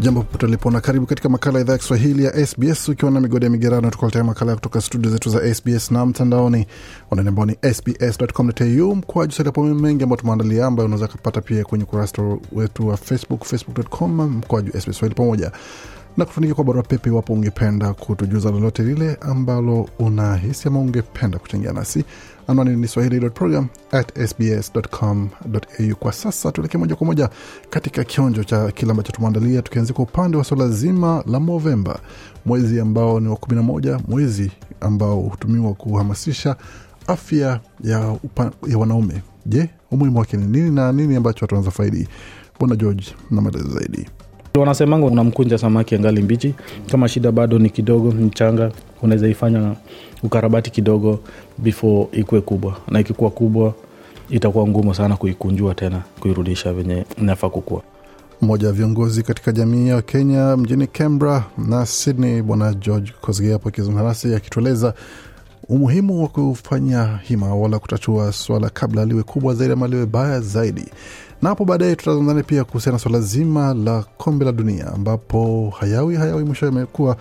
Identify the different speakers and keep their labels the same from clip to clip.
Speaker 1: jambo popote ulipo na karibu katika makala ya idhaa ya kiswahili ya sbs ukiwa na migodi ya migerano tukuletea makala kutoka studio zetu za sbs na mtandaoni. Ambao ni sbs.com.au mkwaju saliapo mengi ambayo tumeandalia ambayo unaweza kupata pia kwenye ukurasa wetu wa facebook facebook.com mkwaju sbs swahili pamoja na kutuandikia kwa barua pepe iwapo ungependa kutujuza lolote lile ambalo unahisi ama ungependa kuchangia nasi. Anwani ni swahili.program@sbs.com.au. kwa sasa tuelekee moja kwa moja katika kionjo cha kile ambacho tumeandalia tukianzia kwa upande wa swala zima la movemba mwezi ambao ni wa 11 mwezi ambao hutumiwa kuhamasisha afya ya, upa, ya wanaume. Je umuhimu wake ni nini na nini ambacho watu wanaweza faidi? Bwana george na maelezo zaidi
Speaker 2: wanasemanga unamkunja samaki angali mbichi. Kama shida bado ni kidogo mchanga unaweza ifanya ukarabati kidogo before ikuwe kubwa. Na ikikuwa kubwa itakuwa ngumu sana kuikunjua tena kuirudisha venye inafaa kukua.
Speaker 1: Mmoja wa viongozi katika jamii ya kenya mjini canberra na sydney bwana george kosgei hapo akizungumza nasi akitueleza umuhimu wa kufanya hima wala kutatua swala kabla liwe kubwa zaidi ama liwe baya zaidi na hapo baadaye tutazungumzana pia kuhusiana na swala zima la kombe la dunia ambapo hayawi hayawi mwisho imekuwa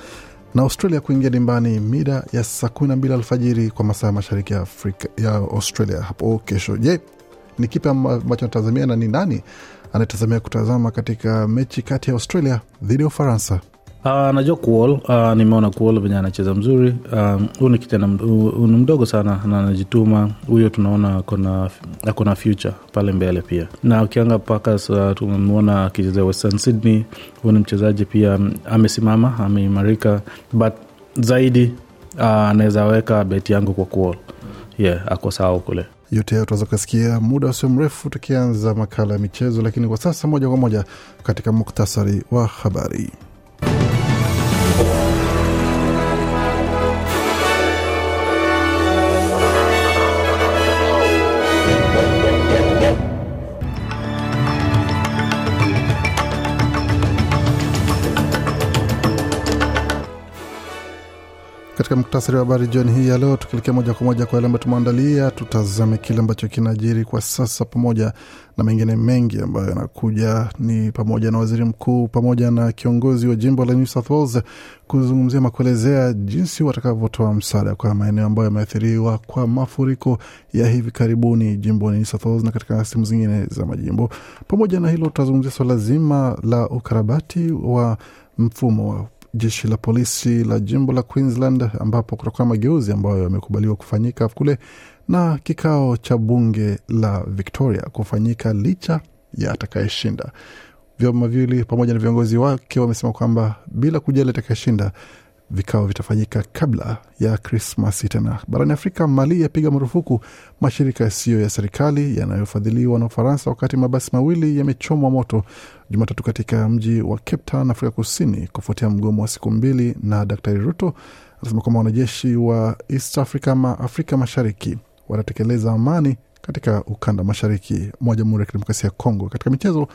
Speaker 1: na australia kuingia dimbani mida ya saa kumi na mbili alfajiri kwa masaa mashariki ya afrika ya australia hapo kesho. Je ni kipi ambacho natazamia na ni nani anayetazamia kutazama katika mechi kati ya australia dhidi ya ufaransa
Speaker 2: Uh, najua kuol uh, nimeona kuol venye anacheza mzuri. Huu uh, ni kijana ni mdogo sana na anajituma. Huyo tunaona akona akona future pale mbele pia. Na ukianga pakas uh, tumemwona akicheza western sydney huu ni mchezaji pia amesimama ameimarika but zaidi uh, anaweza weka beti yangu kwa kuol yeah ako sawa kule.
Speaker 1: Yote hayo tunaweza kusikia muda usio mrefu tukianza makala ya michezo lakini kwa sasa moja kwa moja katika muktasari wa habari muktasari wa habari jioni hii ya leo. Tukielekea moja kwa moja kwa yale ambayo tumeandalia tutazame kile ambacho kinajiri kwa sasa pamoja na mengine mengi ambayo yanakuja. Ni pamoja na waziri mkuu pamoja na kiongozi wa jimbo la new south wales kuzungumzia ama kuelezea jinsi watakavyotoa msaada kwa maeneo ambayo yameathiriwa kwa mafuriko ya hivi karibuni jimboni new south wales na katika sehemu zingine za majimbo. Pamoja na hilo tutazungumzia swala zima la ukarabati wa mfumo wa jeshi la polisi la jimbo la Queensland ambapo kutakuwa mageuzi ambayo yamekubaliwa kufanyika kule na kikao cha bunge la Victoria kufanyika licha ya atakayeshinda. Vyama viwili pamoja na viongozi wake wamesema kwamba bila kujali atakayeshinda vikao vitafanyika kabla ya Krismasi. Tena barani Afrika, Mali yapiga marufuku mashirika yasiyo ya serikali yanayofadhiliwa na Ufaransa, wakati mabasi mawili yamechomwa moto Jumatatu katika mji wa Cape Town, Afrika Kusini, kufuatia mgomo wa siku mbili. Na Daktari Ruto anasema kwamba wanajeshi wa East Africa ama Afrika Mashariki watatekeleza amani katika ukanda mashariki mwa Jamhuri ya Kidemokrasia ya Kongo. Katika michezo,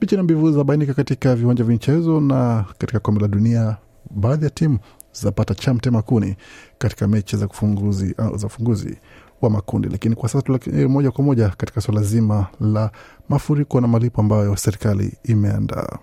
Speaker 1: picha na mbivu zabainika katika viwanja vya michezo na katika kombe la dunia baadhi ya timu zitapata chamte makuni katika mechi za kufunguzi, uh, za ufunguzi wa makundi. Lakini kwa sasa tulekee moja kwa moja katika suala zima la mafuriko na malipo ambayo serikali imeandaa.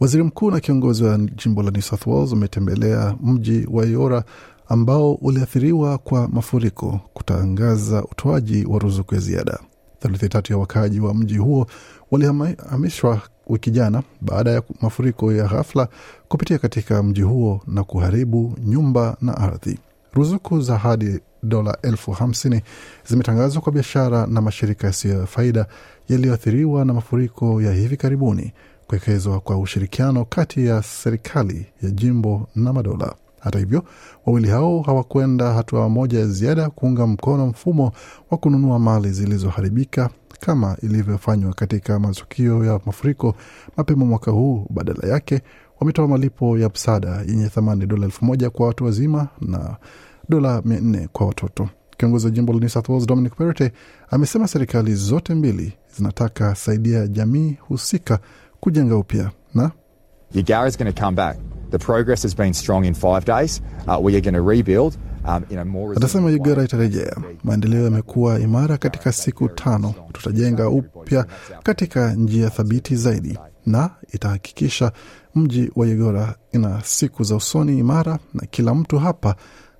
Speaker 1: Waziri mkuu na kiongozi wa jimbo la New South Wales umetembelea mji wa Iora ambao uliathiriwa kwa mafuriko kutangaza utoaji wa ruzuku ya ziada. Theluthi tatu ya wakaaji wa mji huo walihamishwa wiki jana baada ya mafuriko ya ghafla kupitia katika mji huo na kuharibu nyumba na ardhi. Ruzuku za hadi dola elfu hamsini zimetangazwa kwa biashara na mashirika yasiyo ya faida yaliyoathiriwa na mafuriko ya hivi karibuni kuwekezwa kwa ushirikiano kati ya serikali ya jimbo na madola. Hata hivyo, wawili hao hawakwenda hatua moja ya ziada kuunga mkono mfumo wa kununua mali zilizoharibika kama ilivyofanywa katika matukio ya mafuriko mapema mwaka huu. Badala yake wametoa malipo ya msaada yenye thamani dola elfu moja kwa watu wazima na dola mia nne kwa watoto. Kiongozi wa jimbo la New South Wales Dominic Perrottet amesema serikali zote mbili zinataka saidia jamii husika kujenga upya na
Speaker 3: Yagara is going to come back. The progress has been strong in five days. Uh, we are going to rebuild um, more
Speaker 1: Atasema Ugara itarejea. Maendeleo yamekuwa imara katika siku tano. Tutajenga upya katika njia thabiti zaidi, na itahakikisha mji wa Ugara ina siku za usoni imara na kila mtu hapa,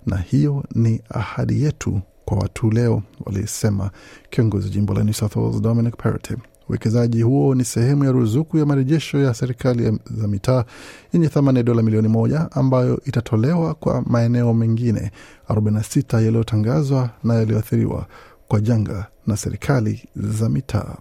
Speaker 1: na hiyo ni ahadi yetu kwa watu leo, walisema kiongozi jimbo la New South Wales Dominic Perrottet. Uwekezaji huo ni sehemu ya ruzuku ya marejesho ya serikali za mitaa yenye thamani ya dola milioni moja ambayo itatolewa kwa maeneo mengine 46 yaliyotangazwa na yaliyoathiriwa kwa janga na serikali za mitaa.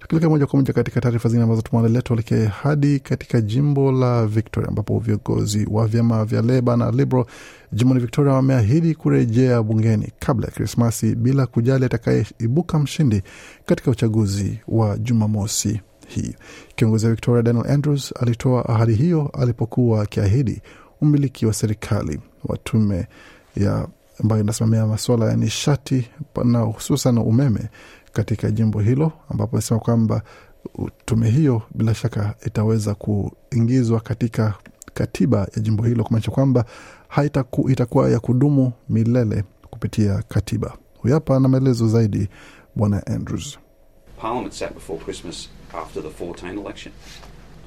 Speaker 1: Tukilekea moja kwa moja katika taarifa zingine ambazo tumeandalia, tuelekee hadi katika jimbo la Victoria ambapo viongozi wa vyama vya Leba na Liberal jimboni Victoria wameahidi kurejea bungeni kabla ya Krismasi bila kujali atakayeibuka mshindi katika uchaguzi wa Jumamosi hii. Kiongozi wa Victoria Daniel Andrews alitoa ahadi hiyo alipokuwa akiahidi umiliki wa serikali wa tume ya ambayo inasimamia masuala ya nishati na hususan umeme katika jimbo hilo, ambapo amesema kwamba tume hiyo bila shaka itaweza kuingizwa katika katiba ya jimbo hilo, kumaanisha kwamba haitaku, itakuwa ya kudumu milele kupitia katiba. Huyu hapa na maelezo zaidi Bwana Andrews.
Speaker 4: Parliament sat before Christmas after the 14 election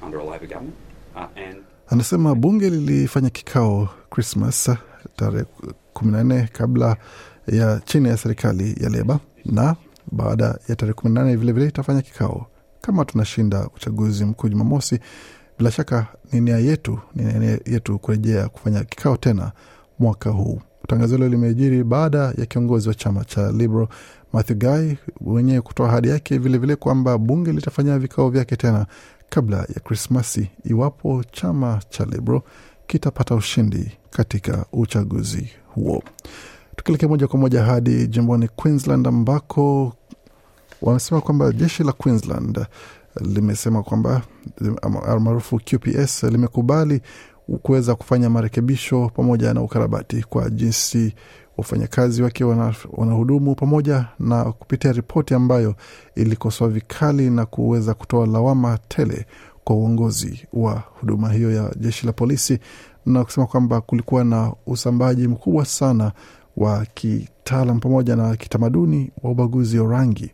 Speaker 4: under a Labor government, uh, and
Speaker 1: Anasema bunge lilifanya kikao Christmas tarehe kumi na nne kabla ya chini ya serikali ya Leba, na baada ya tarehe kumi na nane vilevile itafanya kikao kama tunashinda uchaguzi mkuu Jumamosi. Bila shaka ni nia yetu, ni nia yetu kurejea kufanya kikao tena mwaka huu. Tangazo hilo limejiri baada ya kiongozi wa chama cha Liberal Matthew Guy mwenyewe kutoa ahadi yake vilevile kwamba bunge litafanya vikao vyake tena kabla ya Krismasi iwapo chama cha Liberal kitapata ushindi katika uchaguzi huo. Tukielekea moja kwa moja hadi jimboni Queensland ambako wamesema kwamba jeshi la Queensland limesema kwamba almaarufu QPS limekubali kuweza kufanya marekebisho pamoja na ukarabati kwa jinsi wafanyakazi wake wana- wanahudumu pamoja na kupitia ripoti ambayo ilikosoa vikali na kuweza kutoa lawama tele kwa uongozi wa huduma hiyo ya jeshi la polisi na kusema kwamba kulikuwa na usambaji mkubwa sana wa kitaalam pamoja na kitamaduni wa ubaguzi wa rangi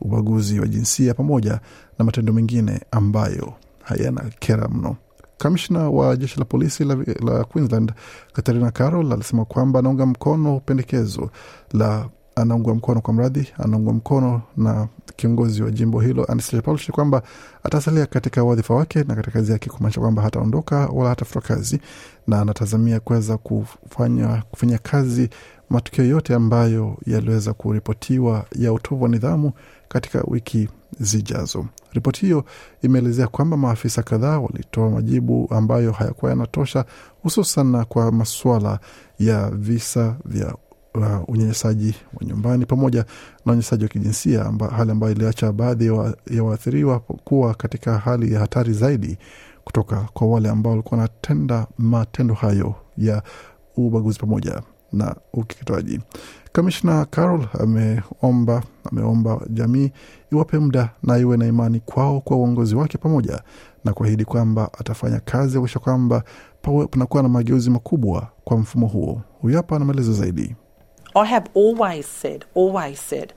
Speaker 1: ubaguzi wa jinsia pamoja na matendo mengine ambayo hayana kera mno. Kamishna wa jeshi la polisi la, la Queensland Katarina Carol alisema kwamba anaunga mkono pendekezo la anaungwa mkono kwa mradhi, anaungwa mkono na kiongozi wa jimbo hilo Anastasia Palaszczuk kwamba atasalia katika wadhifa wake na katika kazi yake, kumaanisha kwamba hataondoka wala hatafuta kazi, na anatazamia kuweza kufanya kufanya kazi matukio yote ambayo yaliweza kuripotiwa ya utovu wa nidhamu katika wiki zijazo. Ripoti hiyo imeelezea kwamba maafisa kadhaa walitoa majibu ambayo hayakuwa yanatosha, hususan kwa masuala ya visa vya uh, unyanyasaji wa nyumbani pamoja na unyanyasaji wa kijinsia amba, hali ambayo iliacha baadhi ya ya waathiriwa kuwa katika hali ya hatari zaidi kutoka kwa wale ambao walikuwa wanatenda matendo hayo ya ubaguzi pamoja na ukeketaji. Kamishna Carol ameomba ameomba jamii iwape muda na iwe na imani kwao kwa uongozi wake pamoja na kuahidi kwamba atafanya kazi ya kuisha kwamba panakuwa na mageuzi makubwa kwa mfumo huo. Huyu hapa ana maelezo zaidi.
Speaker 5: I have always said, always said,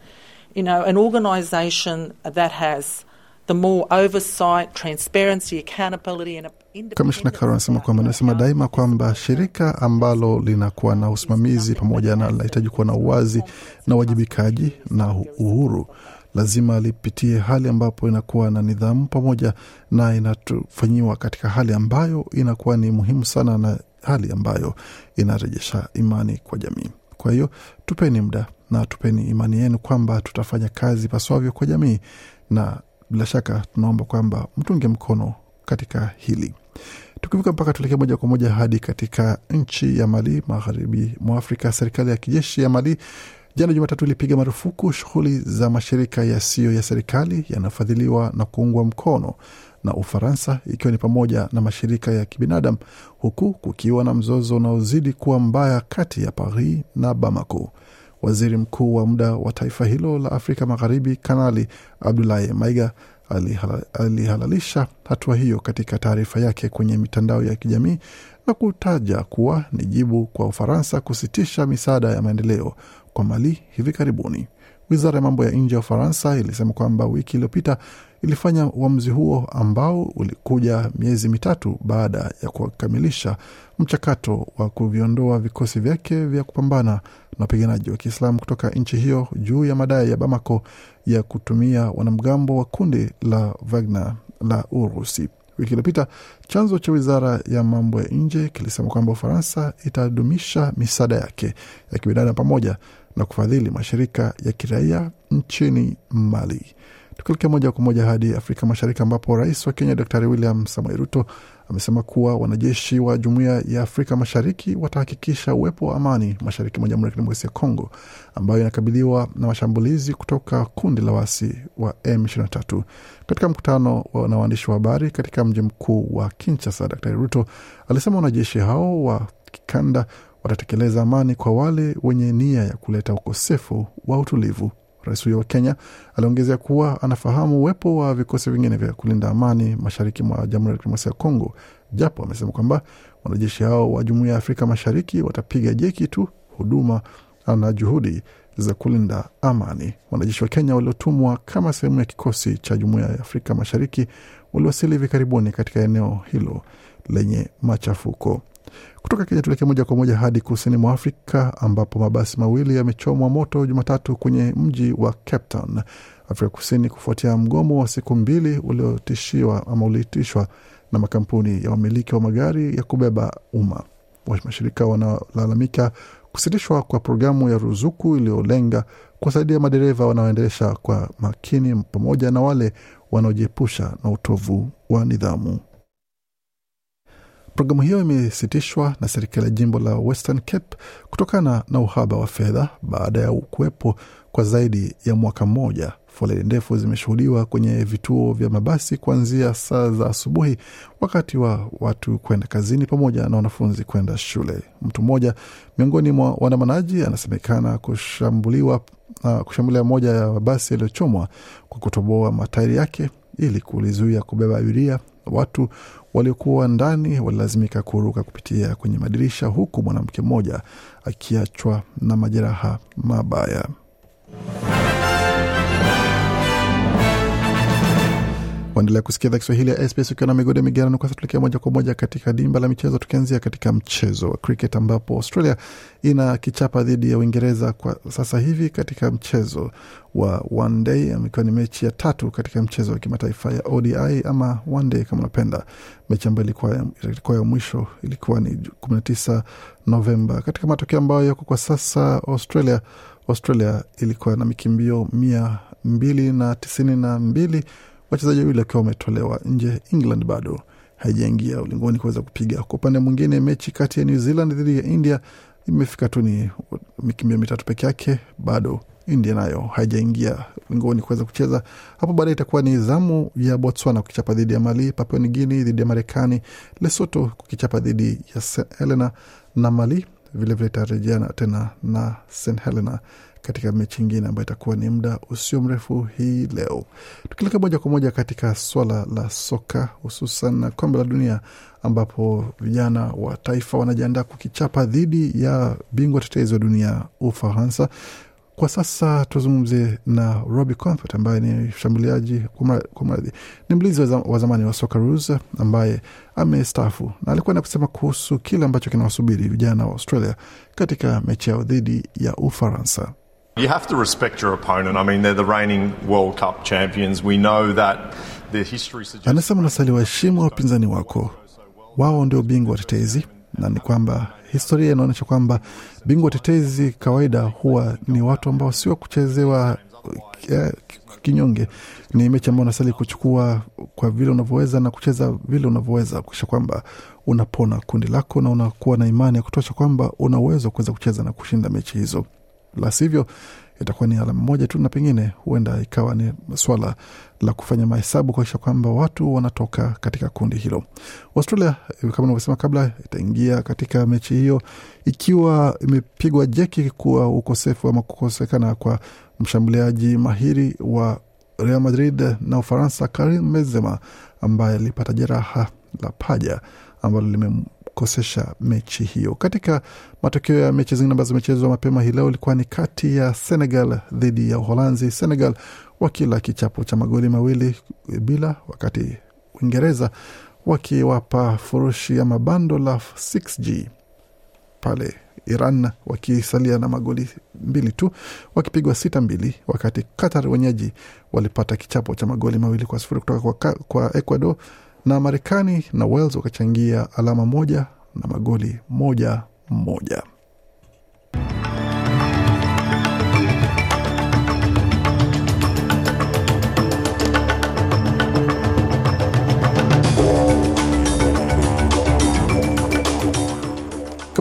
Speaker 5: you know, an organization that has the more oversight, transparency, accountability and
Speaker 1: Kamishna Carol anasema kwamba anasema daima kwamba shirika ambalo linakuwa na usimamizi pamoja na linahitaji kuwa na uwazi na uwajibikaji na uhuru lazima lipitie hali ambapo inakuwa na nidhamu pamoja na inatufanyiwa katika hali ambayo inakuwa ni muhimu sana na hali ambayo inarejesha imani kwa jamii. Kwa hiyo tupeni muda na tupeni imani yenu kwamba tutafanya kazi paswavyo kwa jamii, na bila shaka tunaomba kwamba mtunge mkono katika hili. Tukivuka mpaka tuelekee moja kwa moja hadi katika nchi ya Mali, magharibi mwa Afrika. Serikali ya kijeshi ya Mali jana Jumatatu ilipiga marufuku shughuli za mashirika yasiyo ya serikali yanayofadhiliwa na kuungwa mkono na Ufaransa, ikiwa ni pamoja na mashirika ya kibinadamu, huku kukiwa na mzozo unaozidi kuwa mbaya kati ya Paris na Bamako. Waziri mkuu wa muda wa taifa hilo la Afrika Magharibi, Kanali Abdulahi Maiga alihalalisha hatua hiyo katika taarifa yake kwenye mitandao ya kijamii na kutaja kuwa ni jibu kwa Ufaransa kusitisha misaada ya maendeleo kwa Mali hivi karibuni. Wizara ya mambo ya nje ya Ufaransa ilisema kwamba wiki iliyopita ilifanya uamuzi huo ambao ulikuja miezi mitatu baada ya kukamilisha mchakato wa kuviondoa vikosi vyake vya kupambana na wapiganaji wa Kiislamu kutoka nchi hiyo juu ya madai ya Bamako ya kutumia wanamgambo wa kundi la Wagner la Urusi. Wiki iliyopita chanzo cha wizara ya mambo ya nje kilisema kwamba Ufaransa itadumisha misaada yake ya kibinadamu pamoja na kufadhili mashirika ya kiraia nchini Mali. Tukielekea moja kwa moja hadi Afrika Mashariki, ambapo rais wa Kenya Daktari William Samoei Ruto amesema kuwa wanajeshi wa Jumuiya ya Afrika Mashariki watahakikisha uwepo wa amani mashariki mwa Jamhuri ya Kidemokrasia ya Kongo, ambayo inakabiliwa na mashambulizi kutoka kundi la waasi wa M23. Katika mkutano na waandishi wa habari katika mji mkuu wa Kinshasa, Daktari Ruto alisema wanajeshi hao wa kikanda watatekeleza amani kwa wale wenye nia ya kuleta ukosefu wa utulivu. Rais huyo wa Kenya aliongezea kuwa anafahamu uwepo wa vikosi vingine vya kulinda amani mashariki mwa Jamhuri ya Kidemokrasia ya Kongo, japo amesema kwamba wanajeshi hao wa Jumuiya ya Afrika Mashariki watapiga jeki tu huduma na juhudi za kulinda amani. Wanajeshi wa Kenya waliotumwa kama sehemu ya kikosi cha Jumuiya ya Afrika Mashariki waliwasili hivi karibuni katika eneo hilo lenye machafuko. Kutoka Kenya tuelekee moja kwa moja hadi kusini mwa Afrika ambapo mabasi mawili yamechomwa moto Jumatatu kwenye mji wa Cape Town, Afrika Kusini, kufuatia mgomo wa siku mbili uliotishiwa ama uliitishwa na makampuni ya wamiliki wa magari ya kubeba umma. Mashirika wanalalamika kusitishwa kwa programu ya ruzuku iliyolenga kuwasaidia madereva wanaoendesha kwa makini pamoja na wale wanaojiepusha na utovu wa nidhamu. Programu hiyo imesitishwa na serikali ya jimbo la Western Cape kutokana na uhaba wa fedha baada ya kuwepo kwa zaidi ya mwaka mmoja. Foleni ndefu zimeshuhudiwa kwenye vituo vya mabasi kuanzia saa za asubuhi, wakati wa watu kwenda kazini pamoja na wanafunzi kwenda shule. Mtu mmoja miongoni mwa waandamanaji anasemekana kushambuliwa uh, kushambulia moja ya mabasi yaliyochomwa kwa kutoboa matairi yake ili kulizuia kubeba abiria. Watu waliokuwa ndani walilazimika kuruka kupitia kwenye madirisha, huku mwanamke mmoja akiachwa na majeraha mabaya. Waendelea kusikia idhaa Kiswahili ya SBS ukiwa na migode migerano. Kwa sasa tuelekea moja kwa moja katika dimba la michezo, tukianzia katika mchezo wa cricket ambapo Australia ina kichapa dhidi ya Uingereza kwa sasa hivi katika mchezo wa one day, ikiwa ni mechi ya tatu katika mchezo wa kimataifa ya ODI ama one day kama unapenda. Mechi ambayo ilikuwa ya mwisho ilikuwa ni 19 Novemba. Katika matokeo ambayo yako kwa sasa, Australia Australia ilikuwa na mikimbio mia mbili na tisini na mbili wachezaji wawili wakiwa wametolewa nje. England bado haijaingia ulingoni kuweza kupiga. Kwa upande mwingine, mechi kati ya New Zealand dhidi ya India imefika tu ni mikimbio mitatu peke yake, bado India nayo haijaingia ulingoni kuweza kucheza. Hapo baadaye itakuwa ni zamu ya Botswana kukichapa dhidi ya Mali, Papua New Guinea dhidi ya Marekani, Lesotho kukichapa dhidi ya St Helena na Mali vilevile itarejeana tena na St Helena katika mechi ingine ambayo itakuwa ni muda usio mrefu hii leo. Tukileka moja kwa moja katika swala la soka, hususan na kombe la dunia, ambapo vijana wa taifa wanajiandaa kukichapa dhidi ya bingwa tetezi wa dunia Ufaransa. Kwa sasa tuzungumze na Robbie Comfort ambaye ni mshambuliaji kwa mradhi, ni mlinzi wa zamani wa Socceroos ambaye amestaafu na alikuwa na kusema kuhusu kile ambacho kinawasubiri vijana wa Australia katika mechi yao dhidi ya Ufaransa.
Speaker 6: You have to respect your opponent. I mean, they're the reigning World Cup champions. We know that the history suggests...
Speaker 1: Anasema unastahili waheshimu wapinzani wako, wao ndio bingwa watetezi, na ni kwamba historia inaonyesha kwamba bingwa watetezi kawaida huwa ni watu ambao sio kuchezewa eh, kinyonge. Ni mechi ambayo unastahili kuchukua kwa vile unavyoweza na kucheza vile unavyoweza, kuisha kwamba unapona kundi lako na unakuwa na imani ya kutosha kwamba una uwezo wa kuweza kucheza na kushinda mechi hizo, la sivyo itakuwa ni alama moja tu, na pengine huenda ikawa ni swala la kufanya mahesabu kuakisha kwamba watu wanatoka katika kundi hilo. Australia kama unavyosema kabla, itaingia katika mechi hiyo ikiwa imepigwa jeki kuwa ukosefu ama kukosekana kwa mshambuliaji mahiri wa Real Madrid na Ufaransa Karim Benzema ambaye alipata jeraha la paja ambalo limemkosesha mechi hiyo. Katika matokeo ya mechi zingine ambazo zimechezwa mapema hii leo ilikuwa ni kati ya Senegal dhidi ya Uholanzi, Senegal wakila kichapo cha magoli mawili bila, wakati Uingereza wakiwapa furushi ama bando la 6G pale Iran wakisalia na magoli mbili tu wakipigwa sita mbili, wakati Qatar wenyeji walipata kichapo cha magoli mawili kwa sifuri kutoka kwa, kwa Ecuador na Marekani na Wales wakachangia alama moja na magoli moja moja.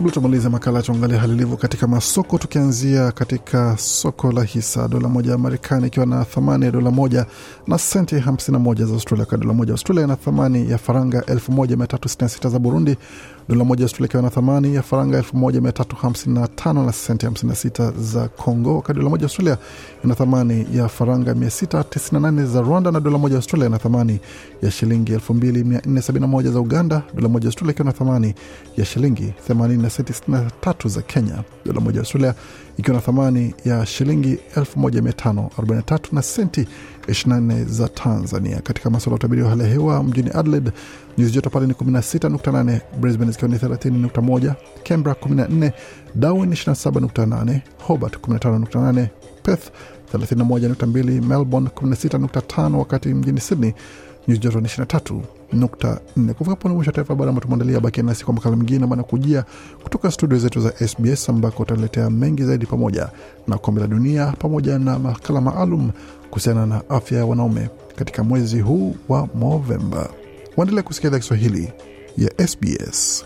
Speaker 1: Kabla tumalize makala, tuangalia hali ilivyo katika masoko, tukianzia katika soko la hisa. Dola moja ya Marekani ikiwa na thamani ya dola moja na senti 51 za Australia. Kwa dola moja Australia ina thamani ya faranga 1366 za Burundi. Dola moja Australia ikiwa na thamani ya faranga 1355 na senti 56 za Congo. wakati dola moja Australia ina thamani ya faranga 698 za Rwanda, na dola moja Australia ina thamani ya shilingi 2471 za Uganda. Dola moja Australia ikiwa na thamani ya shilingi 80 na senti 63 za Kenya. Dola moja Australia ikiwa na thamani ya shilingi 1543 na senti 24 za Tanzania. Katika masuala ya utabiri wa hali ya hewa mjini Adelaide nyuzi joto pale ni 16.8, Brisbane zikiwa ni 30.1, Canberra 14, Darwin 27.8, Hobart 15.8, Perth 31.2, Melbourne 16.5, wakati mjini Sydney nyuzi joto ni 23.4. Kufika pona mwisho wa taarifa habari ambayo tumeandalia. Bakia nasi kwa makala mengine ambayo anakujia kutoka studio zetu za SBS ambako utaletea mengi zaidi, pamoja na kombe la dunia, pamoja na makala maalum kuhusiana na afya ya wanaume katika mwezi huu wa Novemba. Waendelea kusikia idhaa Kiswahili ya SBS.